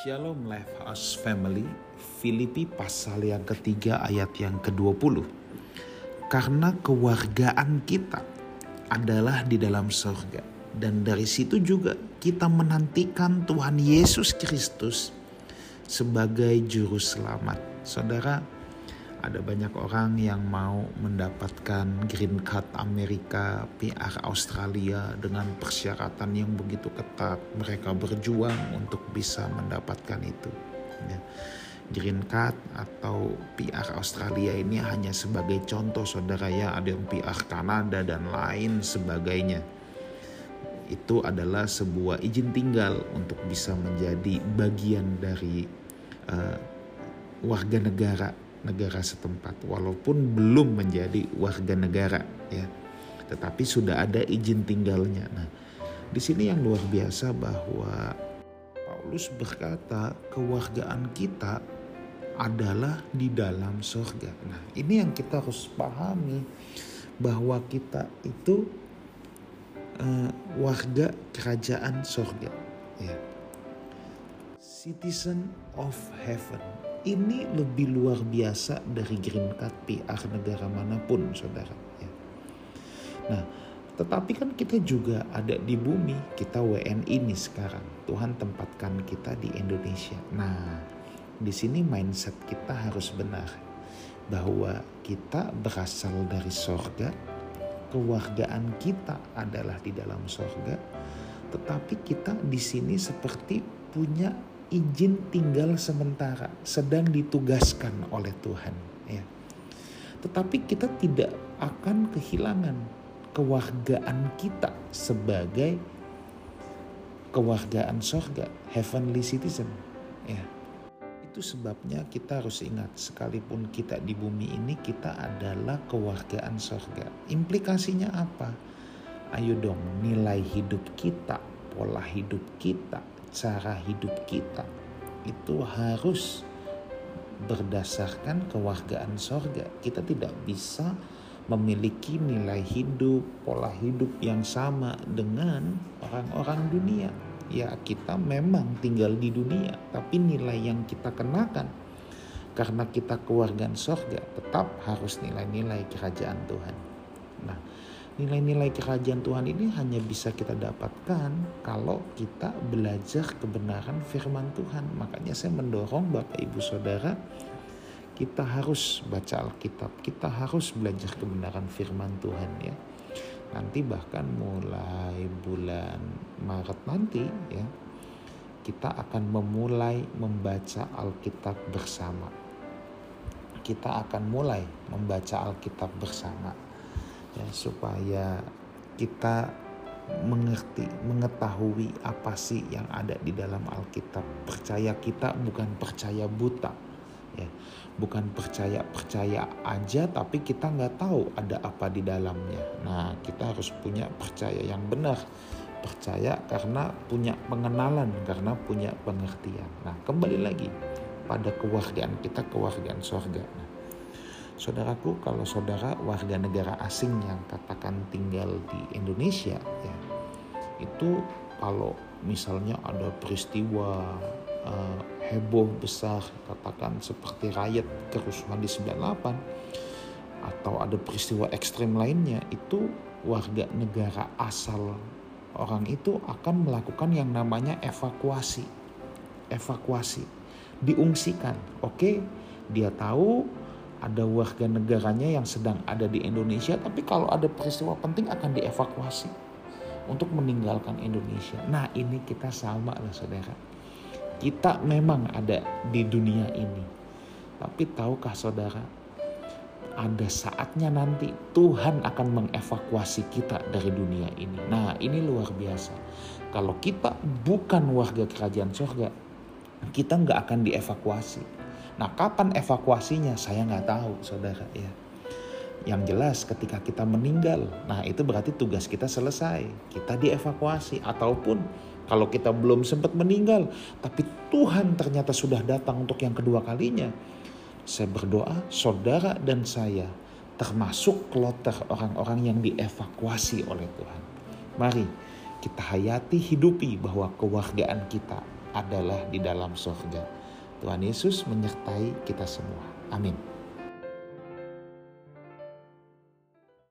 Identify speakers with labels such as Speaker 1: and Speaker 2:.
Speaker 1: Shalom Life House Family, Filipi pasal yang ketiga ayat yang ke-20. Karena kewargaan kita adalah di dalam surga. Dan dari situ juga kita menantikan Tuhan Yesus Kristus sebagai juru selamat. Saudara, ada banyak orang yang mau mendapatkan green card Amerika, PR Australia dengan persyaratan yang begitu ketat. Mereka berjuang untuk bisa mendapatkan itu. Ya. Green card atau PR Australia ini hanya sebagai contoh saudara ya, ada yang PR Kanada dan lain sebagainya. Itu adalah sebuah izin tinggal untuk bisa menjadi bagian dari uh, warga negara negara setempat walaupun belum menjadi warga negara ya. Tetapi sudah ada izin tinggalnya. Nah di sini yang luar biasa bahwa Paulus berkata kewargaan kita adalah di dalam surga nah ini yang kita harus pahami bahwa kita itu uh, warga kerajaan surga ya. Citizen of heaven ini lebih luar biasa dari green card PR negara mana pun saudara. Ya. Nah tetapi kan kita juga ada di bumi, kita WNI ini sekarang. Tuhan tempatkan kita di Indonesia. Nah di sini mindset kita harus benar bahwa kita berasal dari sorga, kewargaan kita adalah di dalam sorga, tetapi kita di sini seperti punya izin tinggal sementara sedang ditugaskan oleh Tuhan ya. Tetapi kita tidak akan kehilangan kewargaan kita sebagai kewargaan sorga, heavenly citizen ya. Itu sebabnya kita harus ingat sekalipun kita di bumi ini kita adalah kewargaan sorga. Implikasinya apa? Ayo dong nilai hidup kita, pola hidup kita, cara hidup kita itu harus berdasarkan kewargaan sorga. Kita tidak bisa memiliki nilai hidup, pola hidup yang sama dengan orang-orang dunia. Ya kita memang tinggal di dunia, tapi nilai yang kita kenakan karena kita kewargaan sorga tetap harus nilai-nilai kerajaan Tuhan. Nilai-nilai kerajaan Tuhan ini hanya bisa kita dapatkan kalau kita belajar kebenaran firman Tuhan. Makanya saya mendorong Bapak Ibu Saudara kita harus baca Alkitab, kita harus belajar kebenaran firman Tuhan ya. Nanti bahkan mulai bulan Maret nanti ya kita akan memulai membaca Alkitab bersama. Kita akan mulai membaca Alkitab bersama ya supaya kita mengerti, mengetahui apa sih yang ada di dalam Alkitab. Percaya kita bukan percaya buta, ya, bukan percaya percaya aja, tapi kita nggak tahu ada apa di dalamnya. Nah, kita harus punya percaya yang benar, percaya karena punya pengenalan, karena punya pengertian. Nah, kembali lagi pada kewargaan kita, kewargaan sorga. Nah, Saudaraku, kalau saudara warga negara asing yang katakan tinggal di Indonesia, ya, itu kalau misalnya ada peristiwa uh, heboh besar, katakan seperti rakyat kerusuhan di 98, atau ada peristiwa ekstrim lainnya, itu warga negara asal orang itu akan melakukan yang namanya evakuasi. Evakuasi, diungsikan. Oke, dia tahu ada warga negaranya yang sedang ada di Indonesia, tapi kalau ada peristiwa penting akan dievakuasi untuk meninggalkan Indonesia. Nah ini kita sama lah saudara. Kita memang ada di dunia ini. Tapi tahukah saudara, ada saatnya nanti Tuhan akan mengevakuasi kita dari dunia ini. Nah ini luar biasa. Kalau kita bukan warga kerajaan surga, kita nggak akan dievakuasi Nah kapan evakuasinya saya nggak tahu saudara ya. Yang jelas ketika kita meninggal, nah itu berarti tugas kita selesai. Kita dievakuasi ataupun kalau kita belum sempat meninggal, tapi Tuhan ternyata sudah datang untuk yang kedua kalinya. Saya berdoa saudara dan saya termasuk kloter orang-orang yang dievakuasi oleh Tuhan. Mari kita hayati hidupi bahwa kewargaan kita adalah di dalam surga. Tuhan Yesus menyertai kita semua. Amin.